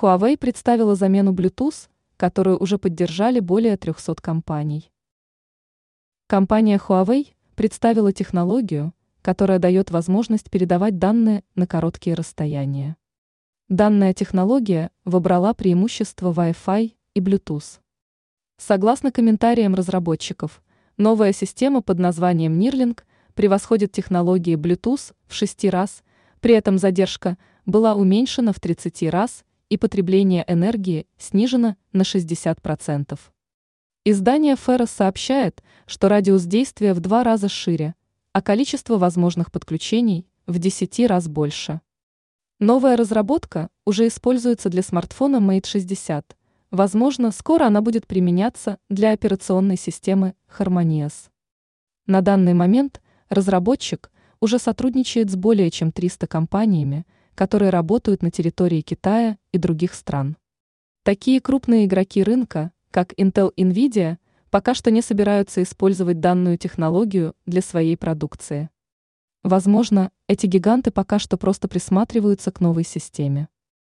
Huawei представила замену Bluetooth, которую уже поддержали более 300 компаний. Компания Huawei представила технологию, которая дает возможность передавать данные на короткие расстояния. Данная технология выбрала преимущества Wi-Fi и Bluetooth. Согласно комментариям разработчиков, новая система под названием Neuralink превосходит технологии Bluetooth в 6 раз, при этом задержка была уменьшена в 30 раз и потребление энергии снижено на 60%. Издание Феррос сообщает, что радиус действия в два раза шире, а количество возможных подключений в 10 раз больше. Новая разработка уже используется для смартфона Mate 60. Возможно, скоро она будет применяться для операционной системы Harmonious. На данный момент разработчик уже сотрудничает с более чем 300 компаниями, которые работают на территории Китая и других стран. Такие крупные игроки рынка, как Intel Nvidia, пока что не собираются использовать данную технологию для своей продукции. Возможно, эти гиганты пока что просто присматриваются к новой системе.